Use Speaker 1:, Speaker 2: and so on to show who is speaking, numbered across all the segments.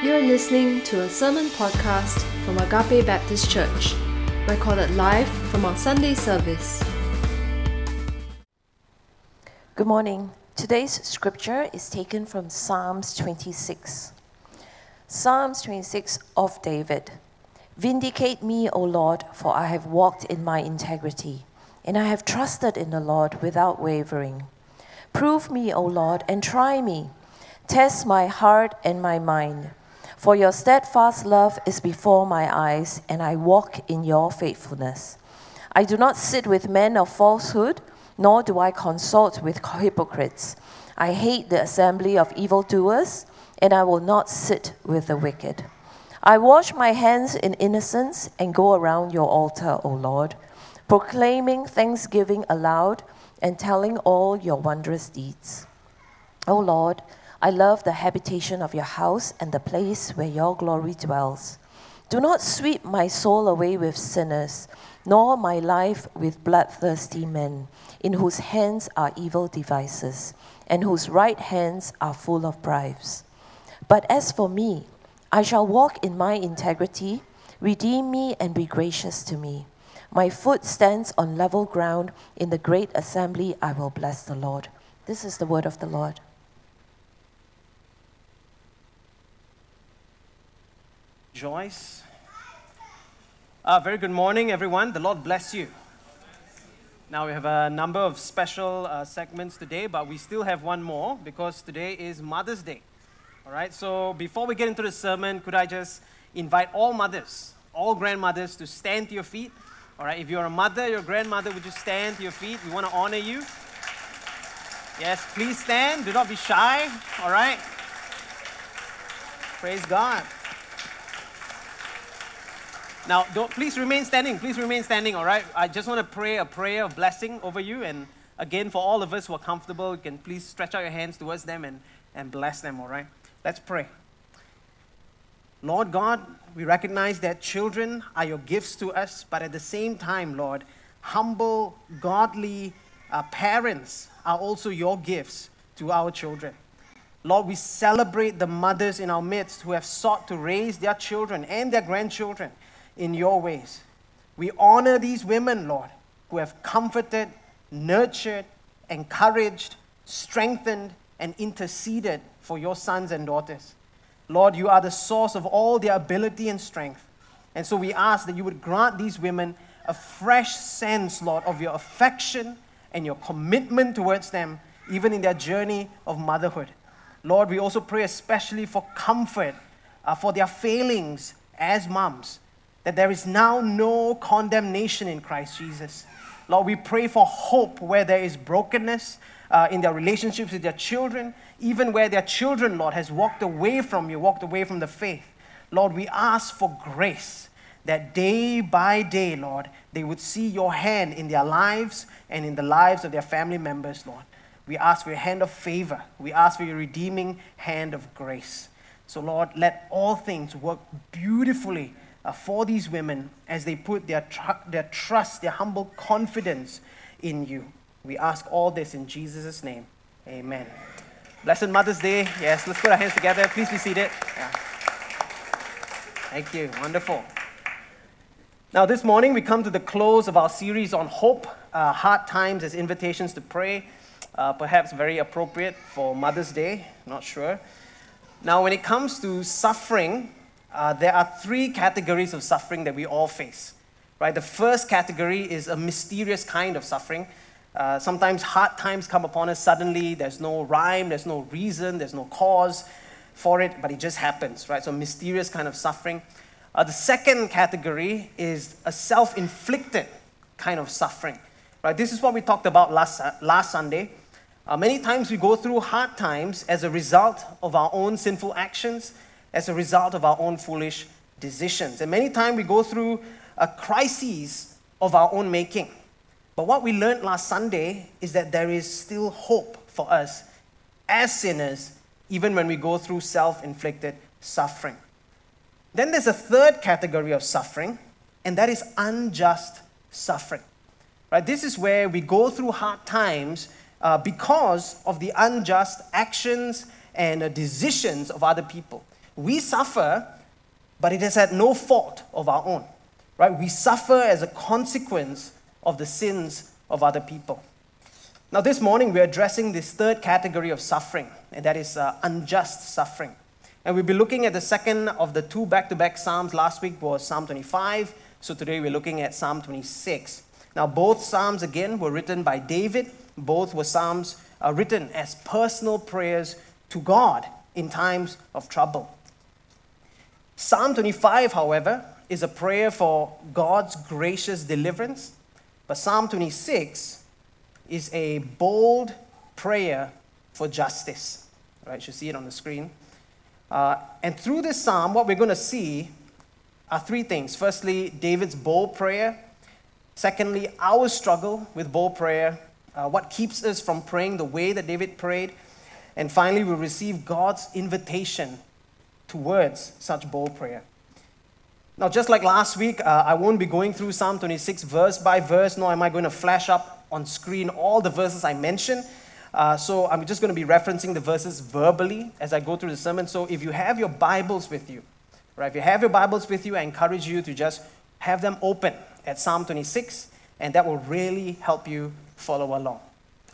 Speaker 1: You're listening to a sermon podcast from Agape Baptist Church, recorded live from our Sunday service.
Speaker 2: Good morning. Today's scripture is taken from Psalms 26. Psalms 26 of David. Vindicate me, O Lord, for I have walked in my integrity, and I have trusted in the Lord without wavering. Prove me, O Lord, and try me. Test my heart and my mind. For your steadfast love is before my eyes, and I walk in your faithfulness. I do not sit with men of falsehood, nor do I consult with hypocrites. I hate the assembly of evildoers, and I will not sit with the wicked. I wash my hands in innocence and go around your altar, O Lord, proclaiming thanksgiving aloud and telling all your wondrous deeds. O Lord, I love the habitation of your house and the place where your glory dwells. Do not sweep my soul away with sinners, nor my life with bloodthirsty men, in whose hands are evil devices, and whose right hands are full of bribes. But as for me, I shall walk in my integrity. Redeem me and be gracious to me. My foot stands on level ground. In the great assembly, I will bless the Lord. This is the word of the Lord.
Speaker 3: Joyce. Uh, very good morning, everyone. The Lord bless you. Now, we have a number of special uh, segments today, but we still have one more because today is Mother's Day. All right, so before we get into the sermon, could I just invite all mothers, all grandmothers to stand to your feet? All right, if you're a mother, your grandmother, would you stand to your feet? We want to honor you. Yes, please stand. Do not be shy. All right. Praise God. Now, please remain standing. Please remain standing, all right? I just want to pray a prayer of blessing over you. And again, for all of us who are comfortable, you can please stretch out your hands towards them and, and bless them, all right? Let's pray. Lord God, we recognize that children are your gifts to us, but at the same time, Lord, humble, godly uh, parents are also your gifts to our children. Lord, we celebrate the mothers in our midst who have sought to raise their children and their grandchildren in your ways. We honor these women, Lord, who have comforted, nurtured, encouraged, strengthened, and interceded for your sons and daughters. Lord, you are the source of all their ability and strength. And so we ask that you would grant these women a fresh sense, Lord, of your affection and your commitment towards them, even in their journey of motherhood. Lord, we also pray especially for comfort uh, for their failings as moms that there is now no condemnation in Christ Jesus. Lord, we pray for hope where there is brokenness uh, in their relationships with their children, even where their children, Lord, has walked away from you, walked away from the faith. Lord, we ask for grace that day by day, Lord, they would see your hand in their lives and in the lives of their family members, Lord. We ask for your hand of favor. We ask for your redeeming hand of grace. So, Lord, let all things work beautifully uh, for these women as they put their, tr- their trust, their humble confidence in you. We ask all this in Jesus' name. Amen. Blessed Mother's Day. Yes, let's put our hands together. Please be seated. Yeah. Thank you. Wonderful. Now, this morning we come to the close of our series on hope, uh, hard times as invitations to pray. Uh, perhaps very appropriate for Mother's Day, not sure. Now, when it comes to suffering, uh, there are three categories of suffering that we all face. Right? The first category is a mysterious kind of suffering. Uh, sometimes hard times come upon us suddenly. There's no rhyme, there's no reason, there's no cause for it, but it just happens. Right? So mysterious kind of suffering. Uh, the second category is a self-inflicted kind of suffering. Right? This is what we talked about last, uh, last Sunday. Uh, many times we go through hard times as a result of our own sinful actions as a result of our own foolish decisions. And many times we go through a crisis of our own making. But what we learned last Sunday is that there is still hope for us as sinners, even when we go through self inflicted suffering. Then there's a third category of suffering, and that is unjust suffering. Right? This is where we go through hard times uh, because of the unjust actions and uh, decisions of other people we suffer, but it is at no fault of our own, right? We suffer as a consequence of the sins of other people. Now, this morning we're addressing this third category of suffering, and that is uh, unjust suffering. And we'll be looking at the second of the two back to back Psalms. Last week was Psalm 25, so today we're looking at Psalm 26. Now, both Psalms again were written by David, both were Psalms uh, written as personal prayers to God in times of trouble. Psalm 25, however, is a prayer for God's gracious deliverance, but Psalm 26 is a bold prayer for justice. Right, you see it on the screen. Uh, and through this psalm, what we're going to see are three things. Firstly, David's bold prayer. Secondly, our struggle with bold prayer. Uh, what keeps us from praying the way that David prayed. And finally, we receive God's invitation towards such bold prayer. Now, just like last week, uh, I won't be going through Psalm 26 verse by verse, nor am I going to flash up on screen all the verses I mentioned. Uh, so I'm just going to be referencing the verses verbally as I go through the sermon. So if you have your Bibles with you, right, if you have your Bibles with you, I encourage you to just have them open at Psalm 26, and that will really help you follow along.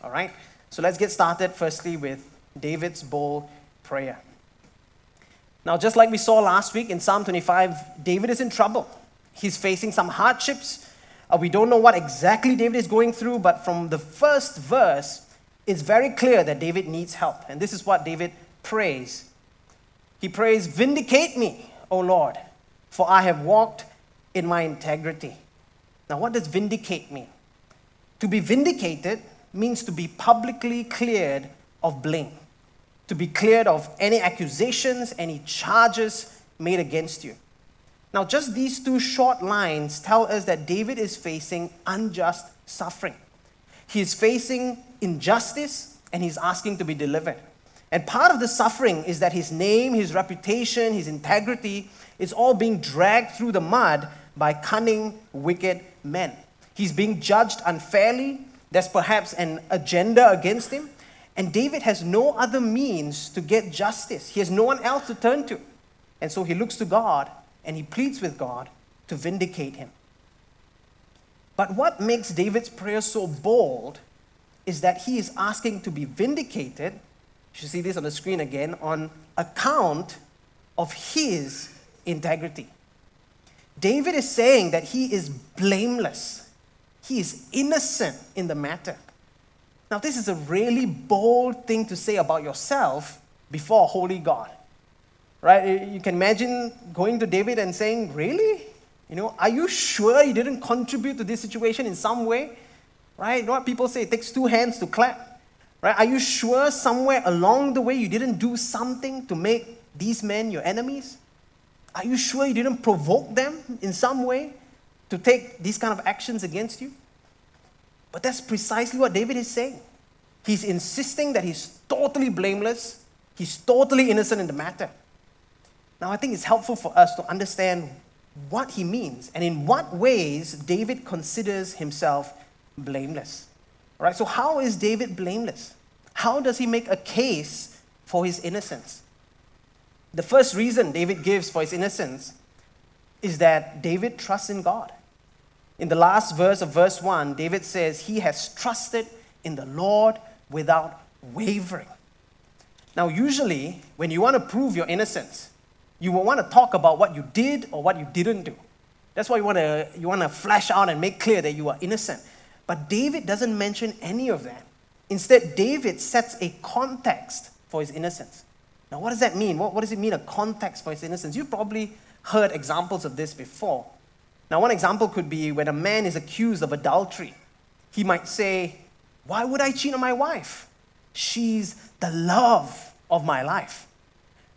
Speaker 3: All right? So let's get started firstly with David's bold prayer. Now, just like we saw last week in Psalm 25, David is in trouble. He's facing some hardships uh, we don't know what exactly David is going through, but from the first verse, it's very clear that David needs help. And this is what David prays. He prays, Vindicate me, O Lord, for I have walked in my integrity. Now, what does vindicate mean? To be vindicated means to be publicly cleared of blame, to be cleared of any accusations, any charges made against you. Now, just these two short lines tell us that David is facing unjust suffering. He is facing injustice and he's asking to be delivered. And part of the suffering is that his name, his reputation, his integrity is all being dragged through the mud by cunning, wicked men. He's being judged unfairly. There's perhaps an agenda against him. And David has no other means to get justice. He has no one else to turn to. And so he looks to God and he pleads with God to vindicate him. But what makes David's prayer so bold is that he is asking to be vindicated. You should see this on the screen again on account of his integrity. David is saying that he is blameless, he is innocent in the matter. Now, this is a really bold thing to say about yourself before holy God right? You can imagine going to David and saying, Really? You know, are you sure you didn't contribute to this situation in some way? Right? You know what people say? It takes two hands to clap. Right? Are you sure somewhere along the way you didn't do something to make these men your enemies? Are you sure you didn't provoke them in some way to take these kind of actions against you? But that's precisely what David is saying. He's insisting that he's totally blameless, he's totally innocent in the matter. Now, I think it's helpful for us to understand what he means and in what ways David considers himself blameless. All right, so how is David blameless? How does he make a case for his innocence? The first reason David gives for his innocence is that David trusts in God. In the last verse of verse 1, David says, He has trusted in the Lord without wavering. Now, usually, when you want to prove your innocence, you will want to talk about what you did or what you didn't do. That's why you want to you want to flash out and make clear that you are innocent. But David doesn't mention any of that. Instead, David sets a context for his innocence. Now, what does that mean? What, what does it mean, a context for his innocence? You've probably heard examples of this before. Now, one example could be when a man is accused of adultery. He might say, Why would I cheat on my wife? She's the love of my life.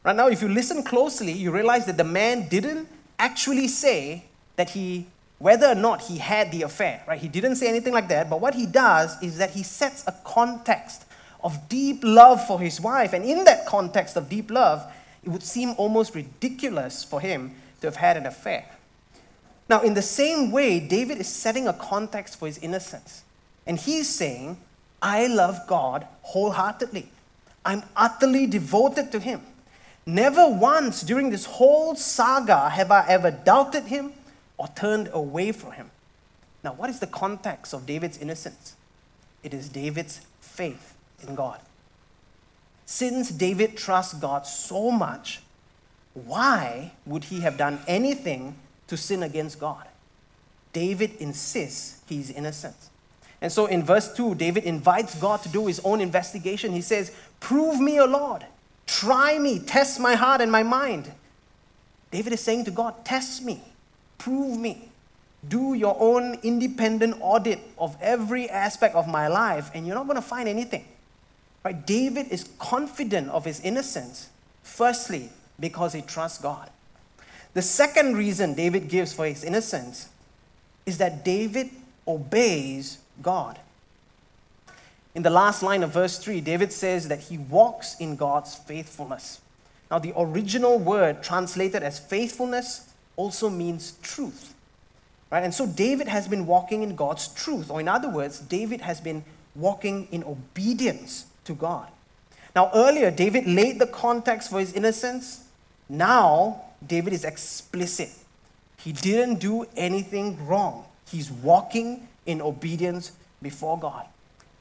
Speaker 3: Right now, if you listen closely, you realize that the man didn't actually say that he, whether or not he had the affair, right? He didn't say anything like that, but what he does is that he sets a context of deep love for his wife. And in that context of deep love, it would seem almost ridiculous for him to have had an affair. Now, in the same way, David is setting a context for his innocence. And he's saying, I love God wholeheartedly. I'm utterly devoted to him. Never once during this whole saga have I ever doubted him or turned away from him. Now, what is the context of David's innocence? It is David's faith in God. Since David trusts God so much, why would he have done anything to sin against God? David insists he's innocent. And so in verse 2, David invites God to do his own investigation. He says, Prove me, O Lord. Try me. Test my heart and my mind. David is saying to God, Test me. Prove me. Do your own independent audit of every aspect of my life, and you're not going to find anything. Right? David is confident of his innocence, firstly, because he trusts God. The second reason David gives for his innocence is that David obeys God. In the last line of verse 3, David says that he walks in God's faithfulness. Now, the original word translated as faithfulness also means truth. Right? And so David has been walking in God's truth, or in other words, David has been walking in obedience to God. Now, earlier, David laid the context for his innocence. Now, David is explicit. He didn't do anything wrong. He's walking in obedience before God.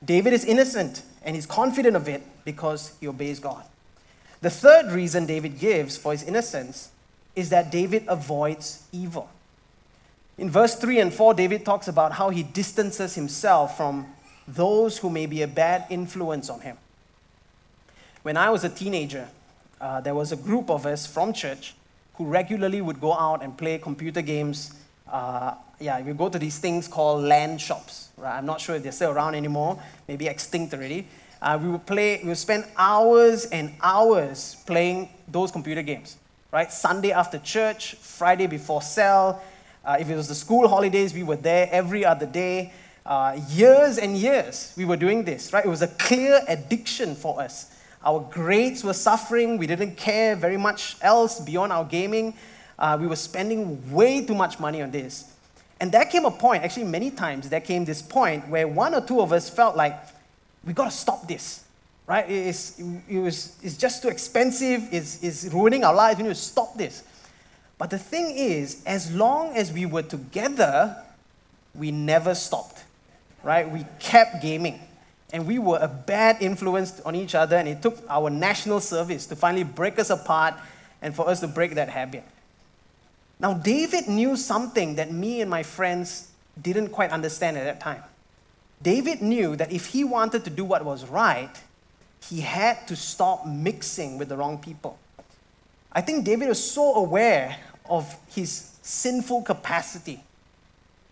Speaker 3: David is innocent and he's confident of it because he obeys God. The third reason David gives for his innocence is that David avoids evil. In verse 3 and 4, David talks about how he distances himself from those who may be a bad influence on him. When I was a teenager, uh, there was a group of us from church who regularly would go out and play computer games. Uh, yeah, we go to these things called LAN shops. Right? I'm not sure if they're still around anymore, maybe extinct already. Uh, we would play, we would spend hours and hours playing those computer games. Right? Sunday after church, Friday before cell, uh, if it was the school holidays, we were there every other day. Uh, years and years we were doing this, right? It was a clear addiction for us. Our grades were suffering. We didn't care very much else beyond our gaming. Uh, we were spending way too much money on this. And there came a point, actually, many times, there came this point where one or two of us felt like, we got to stop this, right? It's, it was, it's just too expensive, it's, it's ruining our lives, we need to stop this. But the thing is, as long as we were together, we never stopped, right? We kept gaming. And we were a bad influence on each other, and it took our national service to finally break us apart and for us to break that habit. Now, David knew something that me and my friends didn't quite understand at that time. David knew that if he wanted to do what was right, he had to stop mixing with the wrong people. I think David was so aware of his sinful capacity.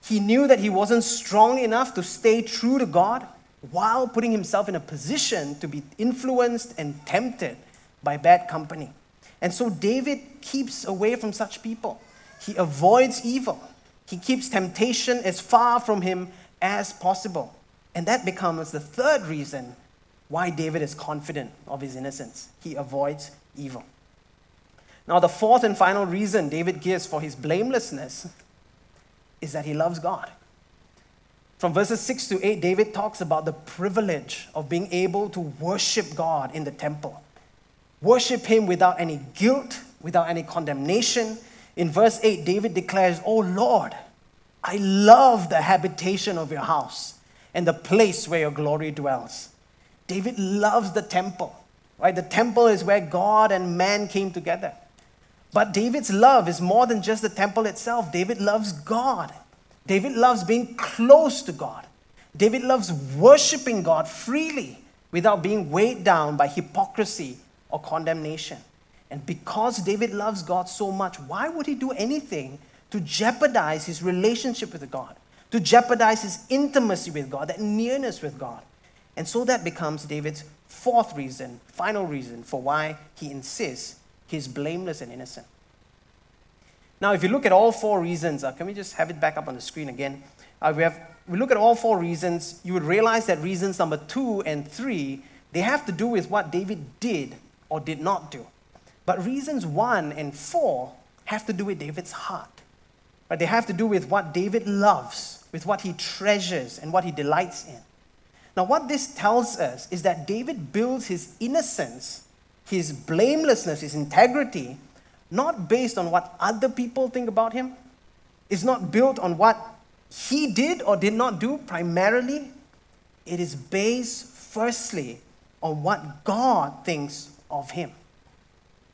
Speaker 3: He knew that he wasn't strong enough to stay true to God while putting himself in a position to be influenced and tempted by bad company. And so David keeps away from such people. He avoids evil. He keeps temptation as far from him as possible. And that becomes the third reason why David is confident of his innocence. He avoids evil. Now, the fourth and final reason David gives for his blamelessness is that he loves God. From verses 6 to 8, David talks about the privilege of being able to worship God in the temple. Worship Him without any guilt, without any condemnation. In verse 8, David declares, Oh Lord, I love the habitation of your house and the place where your glory dwells. David loves the temple, right? The temple is where God and man came together. But David's love is more than just the temple itself. David loves God. David loves being close to God. David loves worshiping God freely without being weighed down by hypocrisy or condemnation. And because David loves God so much, why would he do anything to jeopardize his relationship with God, to jeopardize his intimacy with God, that nearness with God? And so that becomes David's fourth reason, final reason for why he insists he's blameless and innocent. Now, if you look at all four reasons, uh, can we just have it back up on the screen again? Uh, we, have, we look at all four reasons, you would realize that reasons number two and three, they have to do with what David did or did not do. But reasons one and four have to do with David's heart. Right? They have to do with what David loves, with what he treasures, and what he delights in. Now, what this tells us is that David builds his innocence his blamelessness, his integrity, not based on what other people think about him, is not built on what he did or did not do primarily. It is based firstly on what God thinks of him.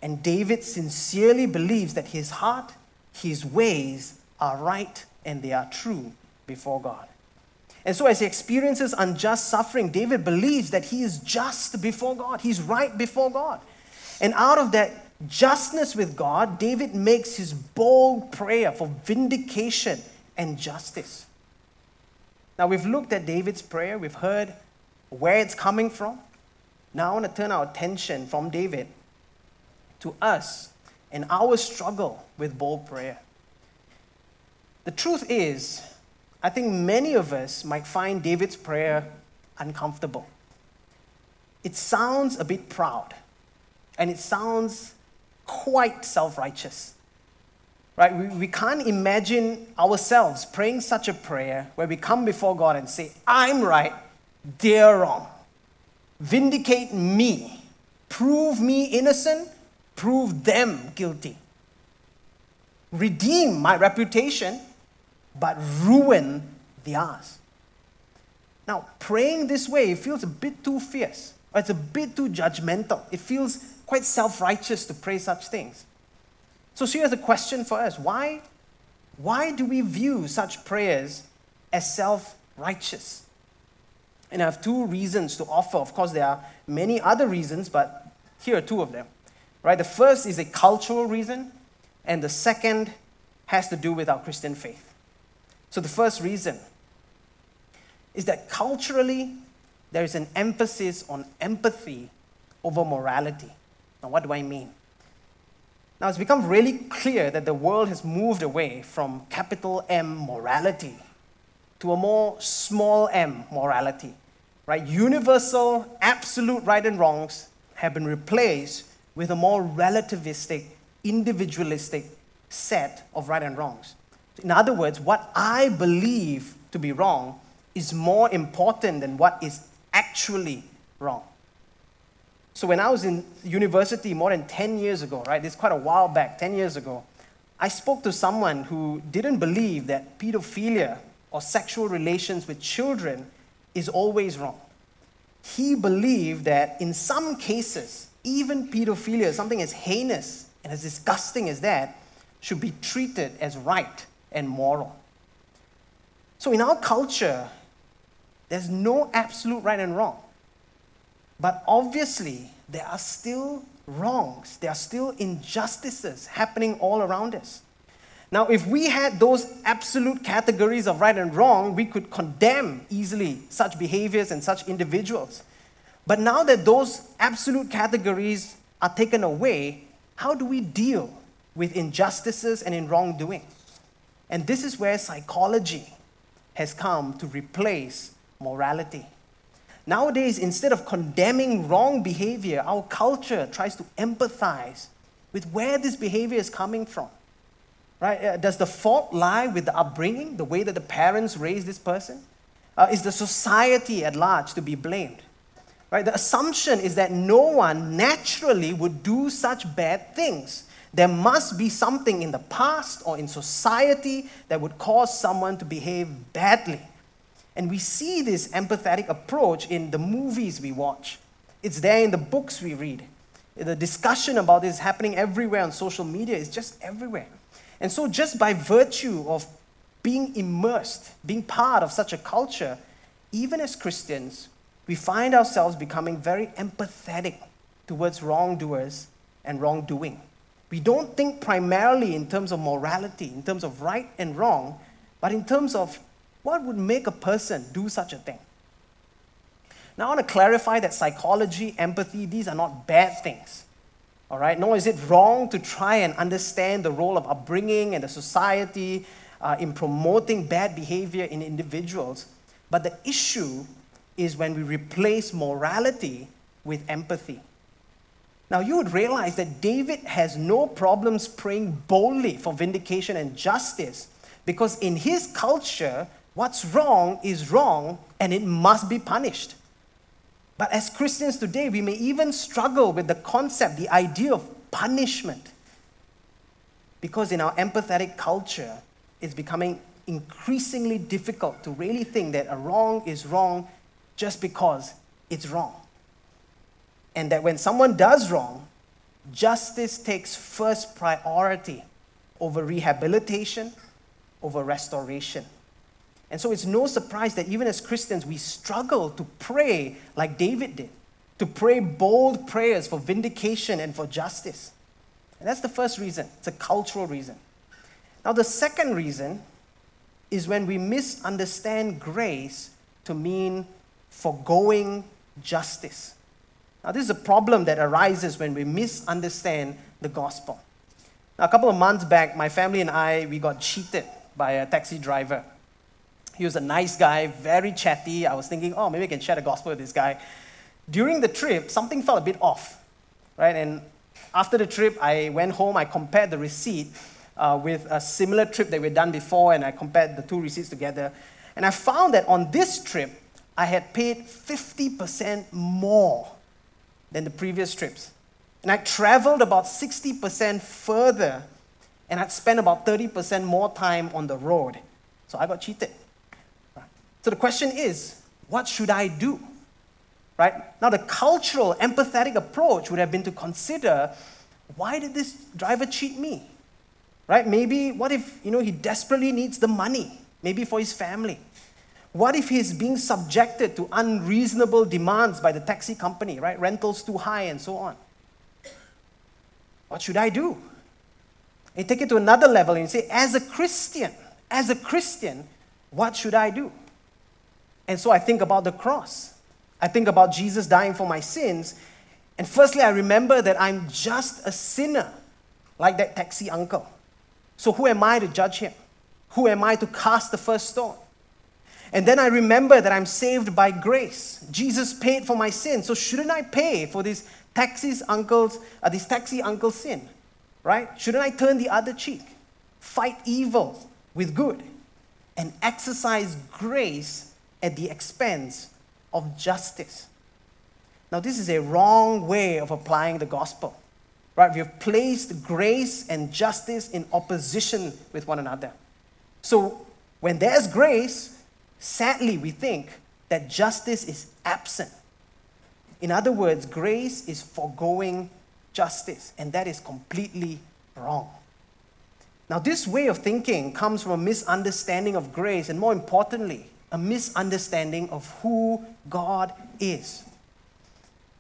Speaker 3: And David sincerely believes that his heart, his ways are right and they are true before God. And so, as he experiences unjust suffering, David believes that he is just before God. He's right before God. And out of that justness with God, David makes his bold prayer for vindication and justice. Now, we've looked at David's prayer, we've heard where it's coming from. Now, I want to turn our attention from David to us and our struggle with bold prayer. The truth is, I think many of us might find David's prayer uncomfortable. It sounds a bit proud, and it sounds quite self righteous. Right? We, we can't imagine ourselves praying such a prayer where we come before God and say, I'm right, they're wrong. Vindicate me. Prove me innocent, prove them guilty. Redeem my reputation, but ruin theirs. Now, praying this way it feels a bit too fierce, it's a bit too judgmental. It feels quite self righteous to pray such things. So, here's a question for us why, why do we view such prayers as self righteous? And I have two reasons to offer. Of course, there are many other reasons, but here are two of them. Right? The first is a cultural reason, and the second has to do with our Christian faith. So, the first reason is that culturally, there is an emphasis on empathy over morality. Now, what do I mean? Now, it's become really clear that the world has moved away from capital M morality to a more small m morality. Right? Universal, absolute right and wrongs have been replaced with a more relativistic, individualistic set of right and wrongs. In other words, what I believe to be wrong is more important than what is actually wrong. So when I was in university more than 10 years ago, right, this is quite a while back, 10 years ago, I spoke to someone who didn't believe that pedophilia or sexual relations with children is always wrong. He believed that in some cases, even pedophilia, something as heinous and as disgusting as that, should be treated as right and moral. So in our culture, there's no absolute right and wrong. But obviously, there are still wrongs, there are still injustices happening all around us. Now, if we had those absolute categories of right and wrong, we could condemn easily such behaviors and such individuals. But now that those absolute categories are taken away, how do we deal with injustices and in wrongdoing? And this is where psychology has come to replace morality. Nowadays, instead of condemning wrong behavior, our culture tries to empathize with where this behavior is coming from. Right? Uh, does the fault lie with the upbringing, the way that the parents raised this person? Uh, is the society at large to be blamed? Right? The assumption is that no one naturally would do such bad things. There must be something in the past or in society that would cause someone to behave badly. And we see this empathetic approach in the movies we watch. It's there in the books we read. The discussion about this is happening everywhere on social media, it's just everywhere. And so, just by virtue of being immersed, being part of such a culture, even as Christians, we find ourselves becoming very empathetic towards wrongdoers and wrongdoing. We don't think primarily in terms of morality, in terms of right and wrong, but in terms of what would make a person do such a thing. Now, I want to clarify that psychology, empathy, these are not bad things. All right? Nor is it wrong to try and understand the role of upbringing and the society uh, in promoting bad behavior in individuals. But the issue is when we replace morality with empathy. Now, you would realize that David has no problems praying boldly for vindication and justice because in his culture, what's wrong is wrong and it must be punished. But as Christians today, we may even struggle with the concept, the idea of punishment. Because in our empathetic culture, it's becoming increasingly difficult to really think that a wrong is wrong just because it's wrong. And that when someone does wrong, justice takes first priority over rehabilitation, over restoration. And so it's no surprise that even as Christians, we struggle to pray like David did, to pray bold prayers for vindication and for justice. And that's the first reason. It's a cultural reason. Now, the second reason is when we misunderstand grace to mean foregoing justice. Now, this is a problem that arises when we misunderstand the gospel. Now, a couple of months back, my family and I, we got cheated by a taxi driver. He was a nice guy, very chatty. I was thinking, oh, maybe I can share the gospel with this guy. During the trip, something felt a bit off, right? And after the trip, I went home, I compared the receipt uh, with a similar trip that we'd done before, and I compared the two receipts together. And I found that on this trip, I had paid 50% more than the previous trips. And I traveled about 60% further, and I'd spent about 30% more time on the road. So I got cheated. So the question is, what should I do? Right? Now, the cultural, empathetic approach would have been to consider why did this driver cheat me? Right? Maybe, what if, you know, he desperately needs the money, maybe for his family? What if he's being subjected to unreasonable demands by the taxi company, right? Rentals too high and so on. What should I do? And take it to another level and say, as a Christian, as a Christian, what should I do? And so I think about the cross. I think about Jesus dying for my sins. And firstly, I remember that I'm just a sinner, like that taxi uncle. So who am I to judge him? Who am I to cast the first stone? And then I remember that I'm saved by grace. Jesus paid for my sin. So shouldn't I pay for this taxi's uncle's, uh, this taxi uncle's sin? Right? Shouldn't I turn the other cheek? Fight evil with good and exercise grace at the expense of justice. Now, this is a wrong way of applying the gospel. Right? We have placed grace and justice in opposition with one another. So, when there's grace, Sadly, we think that justice is absent. In other words, grace is foregoing justice, and that is completely wrong. Now, this way of thinking comes from a misunderstanding of grace, and more importantly, a misunderstanding of who God is.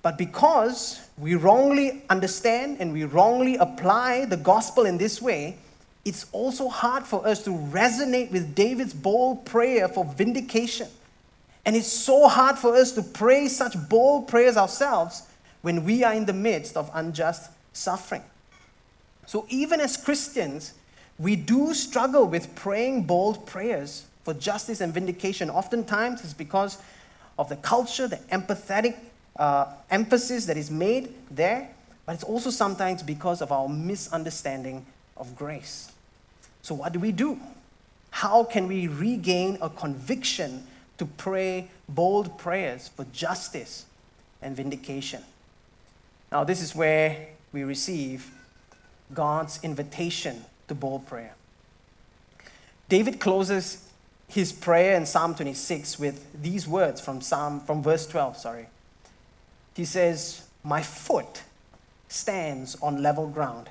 Speaker 3: But because we wrongly understand and we wrongly apply the gospel in this way, it's also hard for us to resonate with David's bold prayer for vindication. And it's so hard for us to pray such bold prayers ourselves when we are in the midst of unjust suffering. So, even as Christians, we do struggle with praying bold prayers for justice and vindication. Oftentimes, it's because of the culture, the empathetic uh, emphasis that is made there, but it's also sometimes because of our misunderstanding of grace. So, what do we do? How can we regain a conviction to pray bold prayers for justice and vindication? Now, this is where we receive God's invitation to bold prayer. David closes his prayer in Psalm 26 with these words from Psalm from verse 12, sorry. He says, "My foot stands on level ground.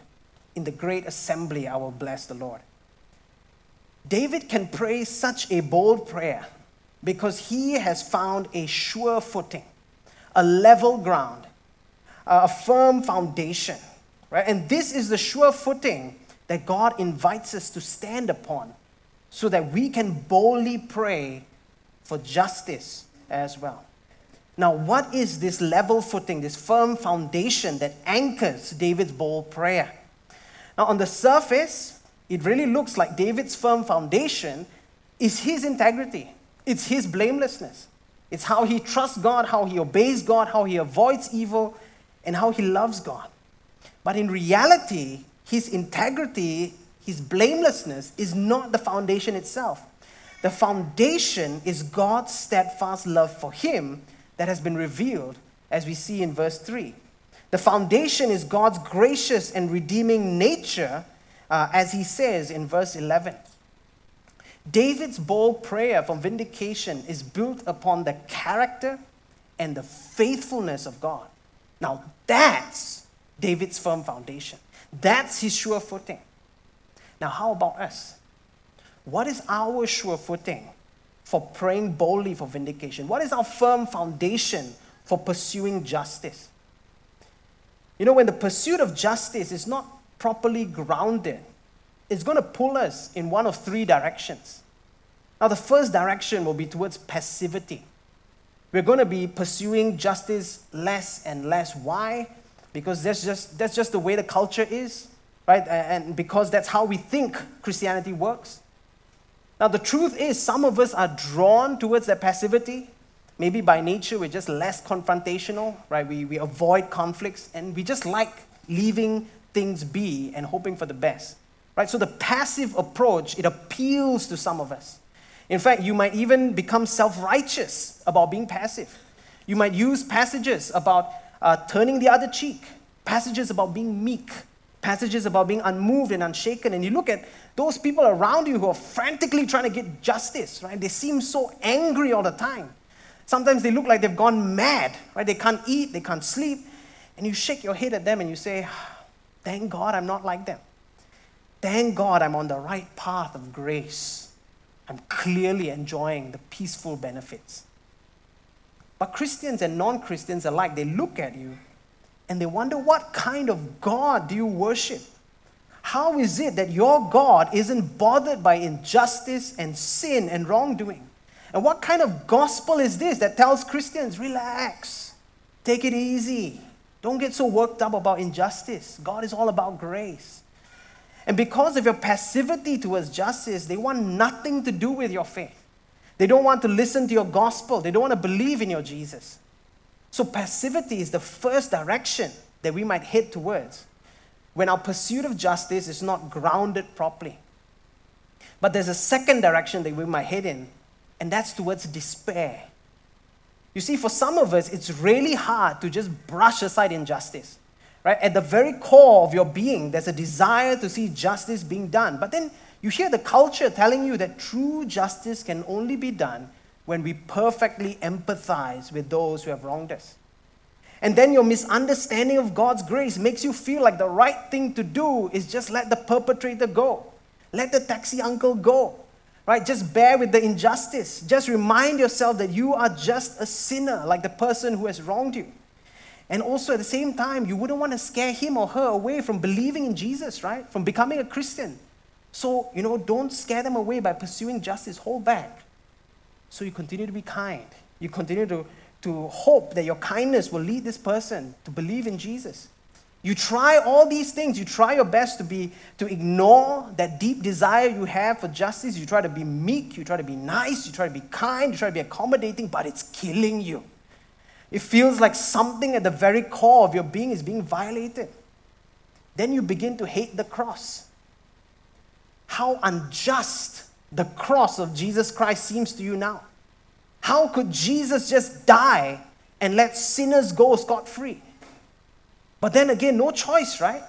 Speaker 3: In the great assembly I will bless the Lord." David can pray such a bold prayer because he has found a sure footing, a level ground, a firm foundation, right? And this is the sure footing that God invites us to stand upon so that we can boldly pray for justice as well. Now, what is this level footing, this firm foundation that anchors David's bold prayer? Now, on the surface, it really looks like David's firm foundation is his integrity, it's his blamelessness. It's how he trusts God, how he obeys God, how he avoids evil, and how he loves God. But in reality, his integrity, his blamelessness is not the foundation itself. The foundation is God's steadfast love for him that has been revealed, as we see in verse 3. The foundation is God's gracious and redeeming nature, uh, as he says in verse 11. David's bold prayer for vindication is built upon the character and the faithfulness of God. Now, that's David's firm foundation. That's his sure footing. Now, how about us? What is our sure footing for praying boldly for vindication? What is our firm foundation for pursuing justice? You know, when the pursuit of justice is not properly grounded, it's going to pull us in one of three directions. Now, the first direction will be towards passivity. We're going to be pursuing justice less and less. Why? Because that's just, that's just the way the culture is, right? And because that's how we think Christianity works. Now, the truth is, some of us are drawn towards that passivity. Maybe by nature, we're just less confrontational, right? We, we avoid conflicts and we just like leaving things be and hoping for the best, right? So, the passive approach, it appeals to some of us. In fact, you might even become self righteous about being passive. You might use passages about uh, turning the other cheek, passages about being meek, passages about being unmoved and unshaken. And you look at those people around you who are frantically trying to get justice, right? They seem so angry all the time. Sometimes they look like they've gone mad, right? They can't eat, they can't sleep. And you shake your head at them and you say, Thank God I'm not like them. Thank God I'm on the right path of grace. I'm clearly enjoying the peaceful benefits. But Christians and non Christians alike, they look at you and they wonder what kind of God do you worship? How is it that your God isn't bothered by injustice and sin and wrongdoing? And what kind of gospel is this that tells Christians, relax, take it easy, don't get so worked up about injustice? God is all about grace. And because of your passivity towards justice, they want nothing to do with your faith. They don't want to listen to your gospel. They don't want to believe in your Jesus. So, passivity is the first direction that we might head towards when our pursuit of justice is not grounded properly. But there's a second direction that we might head in, and that's towards despair. You see, for some of us, it's really hard to just brush aside injustice right? At the very core of your being, there's a desire to see justice being done. But then you hear the culture telling you that true justice can only be done when we perfectly empathize with those who have wronged us. And then your misunderstanding of God's grace makes you feel like the right thing to do is just let the perpetrator go. Let the taxi uncle go. Right? Just bear with the injustice. Just remind yourself that you are just a sinner like the person who has wronged you. And also at the same time, you wouldn't want to scare him or her away from believing in Jesus, right? From becoming a Christian. So, you know, don't scare them away by pursuing justice. Hold back. So you continue to be kind. You continue to, to hope that your kindness will lead this person to believe in Jesus. You try all these things. You try your best to be to ignore that deep desire you have for justice. You try to be meek, you try to be nice, you try to be kind, you try to be accommodating, but it's killing you. It feels like something at the very core of your being is being violated. Then you begin to hate the cross. How unjust the cross of Jesus Christ seems to you now. How could Jesus just die and let sinners go scot free? But then again, no choice, right?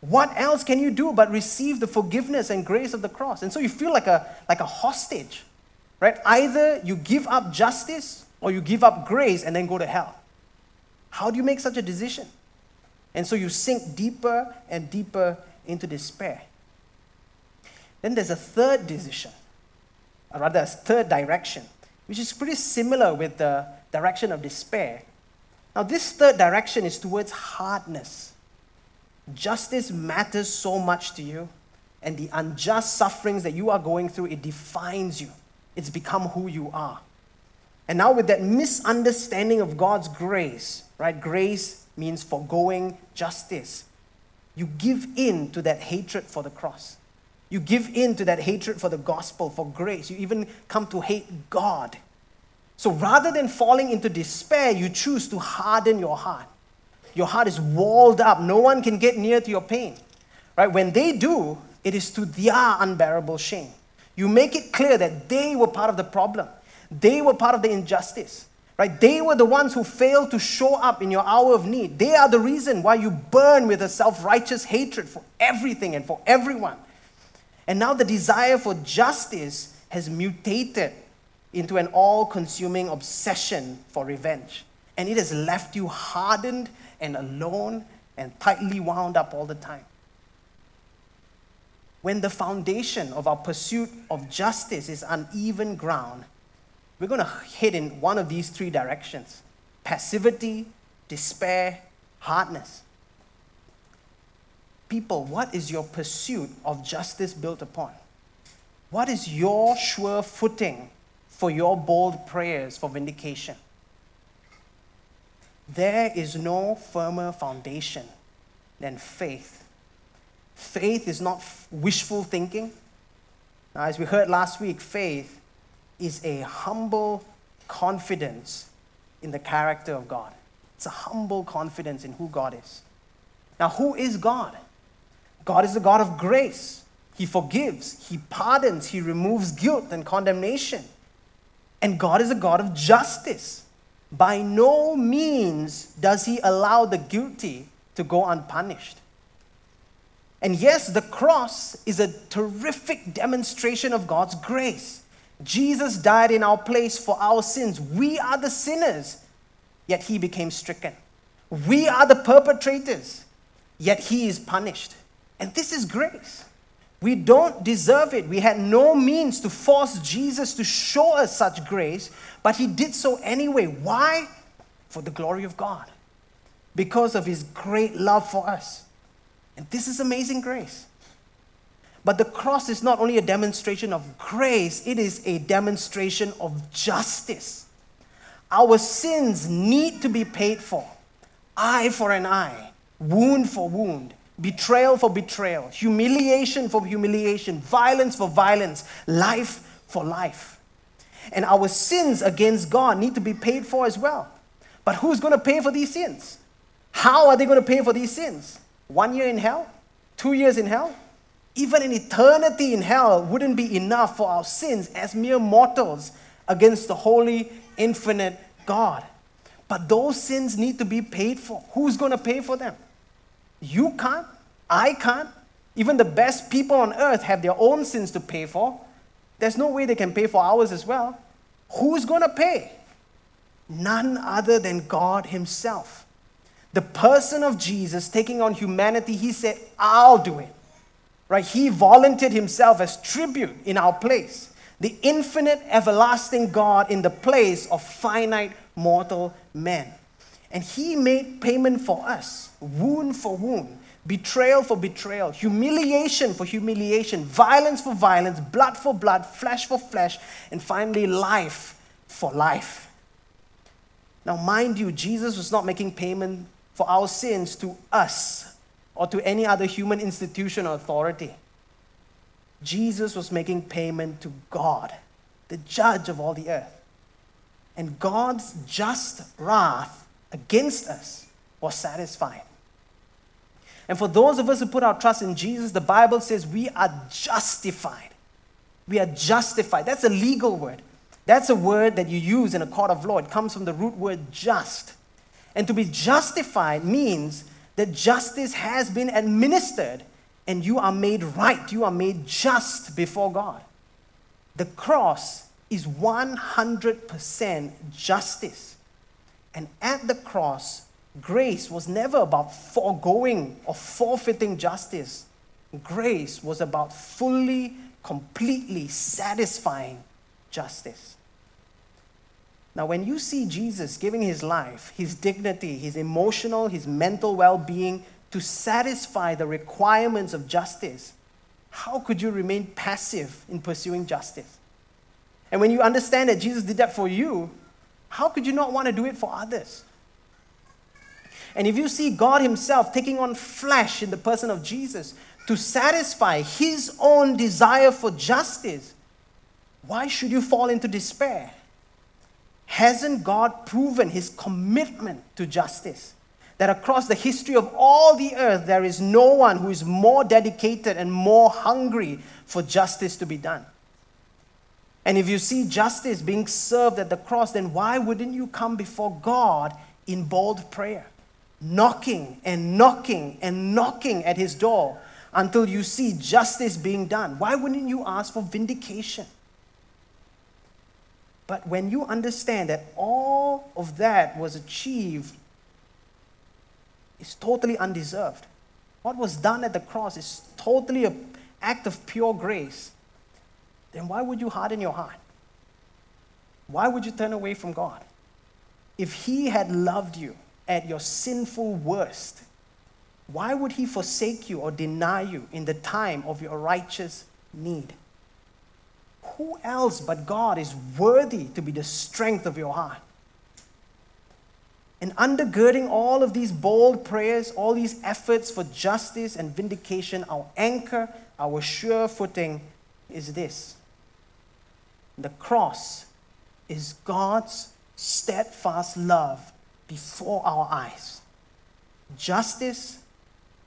Speaker 3: What else can you do but receive the forgiveness and grace of the cross? And so you feel like a, like a hostage, right? Either you give up justice or you give up grace and then go to hell. How do you make such a decision? And so you sink deeper and deeper into despair. Then there's a third decision, or rather, a third direction, which is pretty similar with the direction of despair. Now, this third direction is towards hardness. Justice matters so much to you, and the unjust sufferings that you are going through, it defines you. It's become who you are. And now, with that misunderstanding of God's grace, right? Grace means foregoing justice. You give in to that hatred for the cross. You give in to that hatred for the gospel, for grace. You even come to hate God. So rather than falling into despair, you choose to harden your heart. Your heart is walled up. No one can get near to your pain. Right? When they do, it is to their unbearable shame. You make it clear that they were part of the problem. They were part of the injustice. Right? They were the ones who failed to show up in your hour of need. They are the reason why you burn with a self righteous hatred for everything and for everyone. And now the desire for justice has mutated into an all consuming obsession for revenge. And it has left you hardened and alone and tightly wound up all the time. When the foundation of our pursuit of justice is uneven ground, we're going to head in one of these three directions passivity, despair, hardness. People, what is your pursuit of justice built upon? What is your sure footing for your bold prayers for vindication? There is no firmer foundation than faith. Faith is not wishful thinking. Now, as we heard last week, faith is a humble confidence in the character of God. It's a humble confidence in who God is. Now, who is God? God is a God of grace. He forgives, He pardons, He removes guilt and condemnation. And God is a God of justice. By no means does He allow the guilty to go unpunished. And yes, the cross is a terrific demonstration of God's grace. Jesus died in our place for our sins. We are the sinners, yet he became stricken. We are the perpetrators, yet he is punished. And this is grace. We don't deserve it. We had no means to force Jesus to show us such grace, but he did so anyway. Why? For the glory of God, because of his great love for us. And this is amazing grace. But the cross is not only a demonstration of grace, it is a demonstration of justice. Our sins need to be paid for eye for an eye, wound for wound, betrayal for betrayal, humiliation for humiliation, violence for violence, life for life. And our sins against God need to be paid for as well. But who's going to pay for these sins? How are they going to pay for these sins? One year in hell? Two years in hell? even an eternity in hell wouldn't be enough for our sins as mere mortals against the holy, infinite God. But those sins need to be paid for. Who's going to pay for them? You can't. I can't. Even the best people on earth have their own sins to pay for. There's no way they can pay for ours as well. Who's going to pay? None other than God Himself. The person of Jesus taking on humanity, He said, I'll do it. Right? He volunteered himself as tribute in our place. The infinite, everlasting God in the place of finite, mortal men. And he made payment for us, wound for wound, betrayal for betrayal, humiliation for humiliation, violence for violence, blood for blood, flesh for flesh, and finally life for life. Now, mind you, Jesus was not making payment for our sins to us or to any other human institution or authority. Jesus was making payment to God, the judge of all the earth. And God's just wrath against us was satisfied. And for those of us who put our trust in Jesus, the Bible says we are justified. We are justified. That's a legal word. That's a word that you use in a court of law. It comes from the root word just. And to be justified means that justice has been administered and you are made right, you are made just before God. The cross is 100% justice. And at the cross, grace was never about foregoing or forfeiting justice. Grace was about fully, completely satisfying justice. Now, when you see Jesus giving his life, his dignity, his emotional, his mental well being to satisfy the requirements of justice, how could you remain passive in pursuing justice? And when you understand that Jesus did that for you, how could you not want to do it for others? And if you see God Himself taking on flesh in the person of Jesus to satisfy His own desire for justice, why should you fall into despair? Hasn't God proven his commitment to justice? That across the history of all the earth, there is no one who is more dedicated and more hungry for justice to be done. And if you see justice being served at the cross, then why wouldn't you come before God in bold prayer? Knocking and knocking and knocking at his door until you see justice being done. Why wouldn't you ask for vindication? But when you understand that all of that was achieved, it's totally undeserved. What was done at the cross is totally an act of pure grace then why would you harden your heart? Why would you turn away from God? If He had loved you at your sinful worst, why would He forsake you or deny you in the time of your righteous need? Who else but God is worthy to be the strength of your heart? And undergirding all of these bold prayers, all these efforts for justice and vindication, our anchor, our sure footing is this the cross is God's steadfast love before our eyes. Justice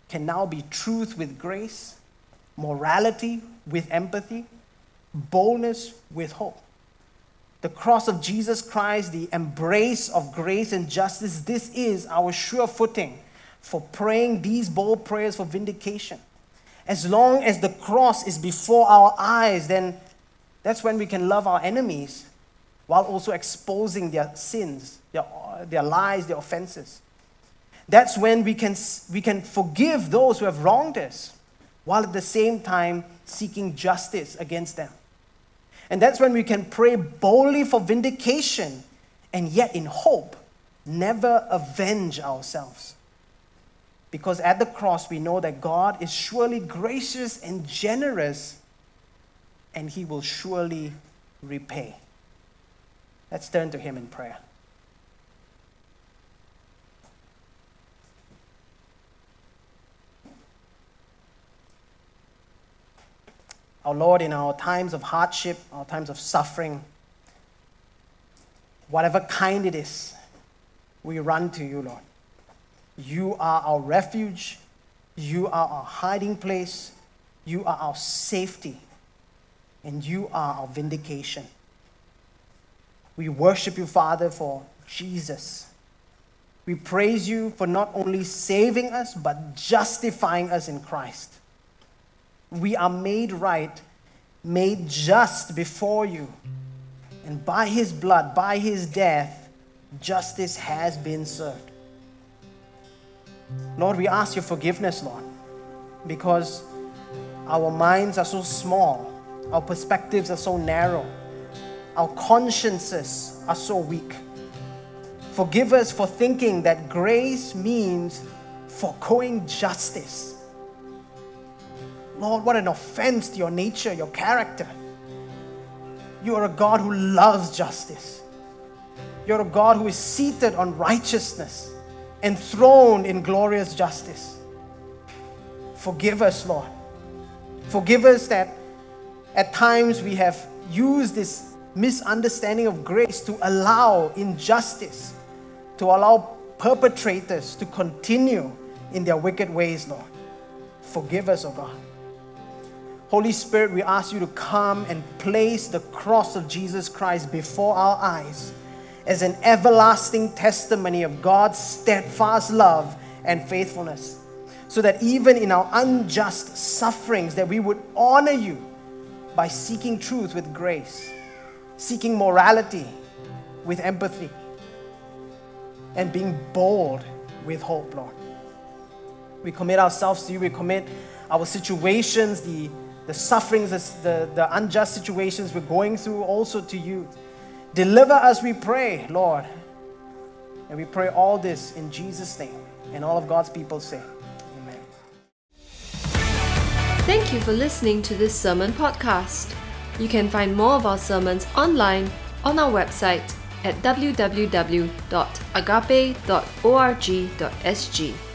Speaker 3: can now be truth with grace, morality with empathy, boldness with hope. The cross of Jesus Christ, the embrace of grace and justice, this is our sure footing for praying these bold prayers for vindication. As long as the cross is before our eyes, then that's when we can love our enemies while also exposing their sins, their, their lies, their offenses. That's when we can, we can forgive those who have wronged us while at the same time seeking justice against them. And that's when we can pray boldly for vindication and yet in hope never avenge ourselves. Because at the cross we know that God is surely gracious and generous and he will surely repay. Let's turn to him in prayer. Our Lord, in our times of hardship, our times of suffering, whatever kind it is, we run to you, Lord. You are our refuge. You are our hiding place. You are our safety and you are our vindication. We worship you, Father, for Jesus. We praise you for not only saving us, but justifying us in Christ. We are made right, made just before you. And by his blood, by his death, justice has been served. Lord, we ask your forgiveness, Lord, because our minds are so small our perspectives are so narrow. Our consciences are so weak. Forgive us for thinking that grace means foregoing justice. Lord, what an offense to your nature, your character. You are a God who loves justice. You're a God who is seated on righteousness, enthroned in glorious justice. Forgive us, Lord. Forgive us that at times, we have used this misunderstanding of grace to allow injustice, to allow perpetrators to continue in their wicked ways, Lord. Forgive us, O oh God. Holy Spirit, we ask you to come and place the cross of Jesus Christ before our eyes as an everlasting testimony of God's steadfast love and faithfulness so that even in our unjust sufferings that we would honor you by seeking truth with grace, seeking morality with empathy, and being bold with hope, Lord. We commit ourselves to you. We commit our situations, the, the sufferings, the, the unjust situations we're going through also to you. Deliver us, we pray, Lord. And we pray all this in Jesus' name. And all of God's people say,
Speaker 1: Thank you for listening to this sermon podcast. You can find more of our sermons online on our website at www.agape.org.sg.